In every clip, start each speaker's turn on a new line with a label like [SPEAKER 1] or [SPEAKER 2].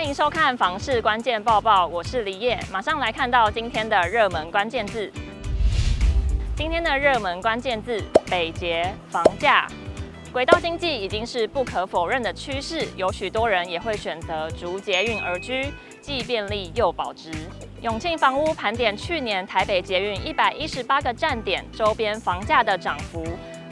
[SPEAKER 1] 欢迎收看《房市关键报报》，我是李叶，马上来看到今天的热门关键字。今天的热门关键字：北捷房价。轨道经济已经是不可否认的趋势，有许多人也会选择逐捷运而居，既便利又保值。永庆房屋盘点去年台北捷运一百一十八个站点周边房价的涨幅。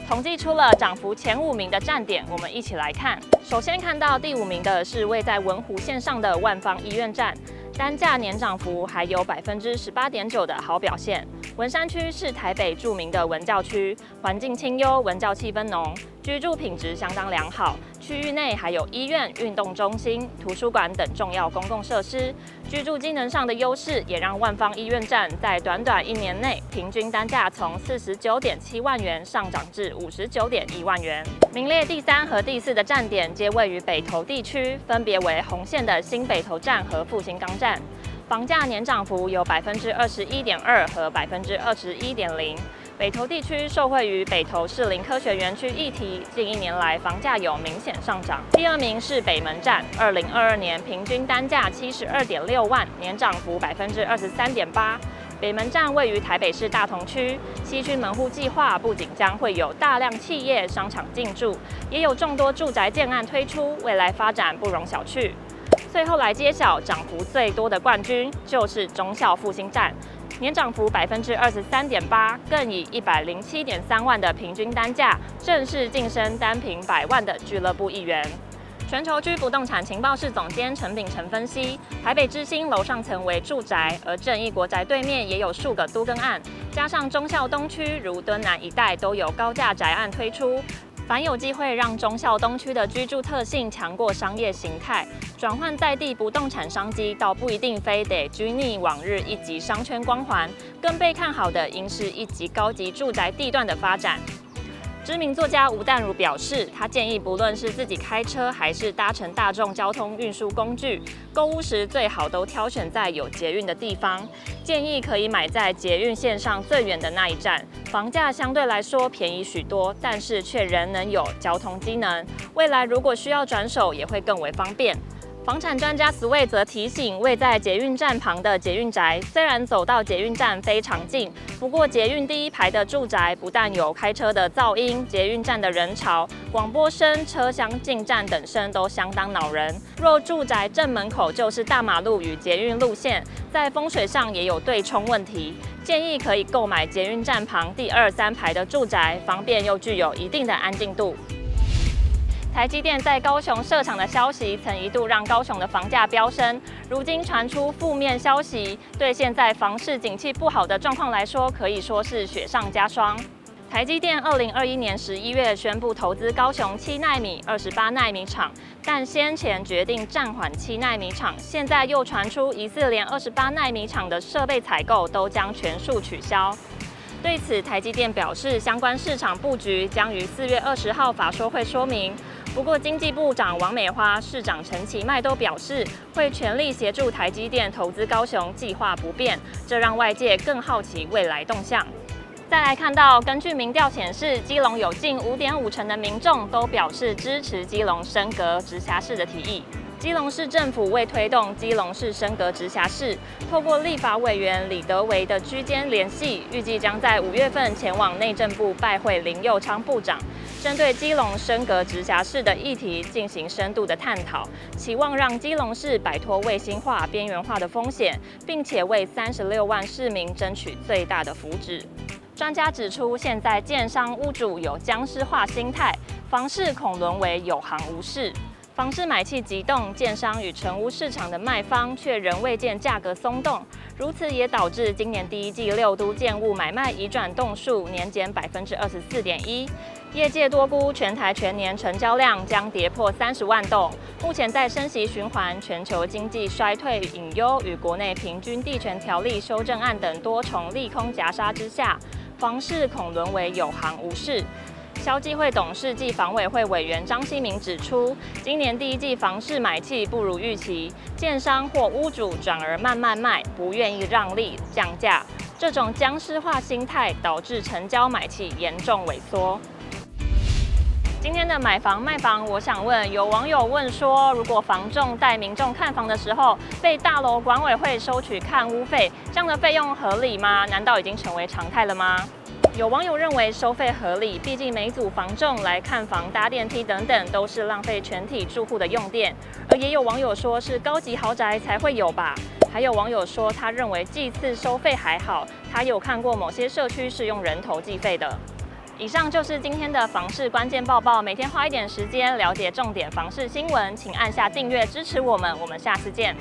[SPEAKER 1] 统计出了涨幅前五名的站点，我们一起来看。首先看到第五名的是位在文湖线上的万方医院站，单价年涨幅还有百分之十八点九的好表现。文山区是台北著名的文教区，环境清幽，文教气氛浓，居住品质相当良好。区域内还有医院、运动中心、图书馆等重要公共设施，居住机能上的优势也让万方医院站在短短一年内，平均单价从四十九点七万元上涨至五十九点一万元。名列第三和第四的站点皆位于北投地区，分别为红线的新北投站和复兴岗站，房价年涨幅有百分之二十一点二和百分之二十一点零。北投地区受惠于北投士林科学园区议题，近一年来房价有明显上涨。第二名是北门站，二零二二年平均单价七十二点六万，年涨幅百分之二十三点八。北门站位于台北市大同区，西区门户计划不仅将会有大量企业商场进驻，也有众多住宅建案推出，未来发展不容小觑。最后来揭晓涨幅最多的冠军，就是忠孝复兴站。年涨幅百分之二十三点八，更以一百零七点三万的平均单价，正式晋升单坪百万的俱乐部一员。全球居不动产情报室总监陈秉承分析，台北之星楼上层为住宅，而正义国宅对面也有数个都更案，加上忠孝东区如敦南一带都有高价宅案推出。凡有机会让忠孝东区的居住特性强过商业形态，转换在地不动产商机，倒不一定非得拘泥往日一级商圈光环，更被看好的应是一级高级住宅地段的发展。知名作家吴淡如表示，他建议不论是自己开车还是搭乘大众交通运输工具，购物时最好都挑选在有捷运的地方。建议可以买在捷运线上最远的那一站，房价相对来说便宜许多，但是却仍能有交通机能。未来如果需要转手，也会更为方便。房产专家 Sway 则提醒，位在捷运站旁的捷运宅，虽然走到捷运站非常近，不过捷运第一排的住宅不但有开车的噪音，捷运站的人潮、广播声、车厢进站等声都相当恼人。若住宅正门口就是大马路与捷运路线，在风水上也有对冲问题，建议可以购买捷运站旁第二、三排的住宅，方便又具有一定的安静度。台积电在高雄设厂的消息，曾一度让高雄的房价飙升。如今传出负面消息，对现在房市景气不好的状况来说，可以说是雪上加霜。台积电二零二一年十一月宣布投资高雄七纳米、二十八纳米厂，但先前决定暂缓七纳米厂，现在又传出疑似连二十八纳米厂的设备采购都将全数取消。对此，台积电表示，相关市场布局将于四月二十号法说会说明。不过，经济部长王美花、市长陈其迈都表示，会全力协助台积电投资高雄，计划不变。这让外界更好奇未来动向。再来看到，根据民调显示，基隆有近五点五成的民众都表示支持基隆升格直辖市的提议。基隆市政府为推动基隆市升格直辖市，透过立法委员李德维的居间联系，预计将在五月份前往内政部拜会林佑昌部长，针对基隆升格直辖市的议题进行深度的探讨，期望让基隆市摆脱卫星化、边缘化的风险，并且为三十六万市民争取最大的福祉。专家指出，现在建商屋主有僵尸化心态，房市恐沦为有行无市。房市买气急冻，建商与成屋市场的卖方却仍未见价格松动，如此也导致今年第一季六都建物买卖移转栋数年减百分之二十四点一，业界多估全台全年成交量将跌破三十万栋。目前在升息循环、全球经济衰退隐忧与国内平均地权条例修正案等多重利空夹杀之下，房市恐沦为有行无市。消基会董事暨房委会委员张新明指出，今年第一季房市买气不如预期，建商或屋主转而慢慢卖，不愿意让利降价，这种僵尸化心态导致成交买气严重萎缩。今天的买房卖房，我想问，有网友问说，如果房仲带民众看房的时候，被大楼管委会收取看屋费，这样的费用合理吗？难道已经成为常态了吗？有网友认为收费合理，毕竟每组房仲来看房、搭电梯等等，都是浪费全体住户的用电。而也有网友说是高级豪宅才会有吧。还有网友说，他认为计次收费还好，他有看过某些社区是用人头计费的。以上就是今天的房市关键报报，每天花一点时间了解重点房市新闻，请按下订阅支持我们，我们下次见。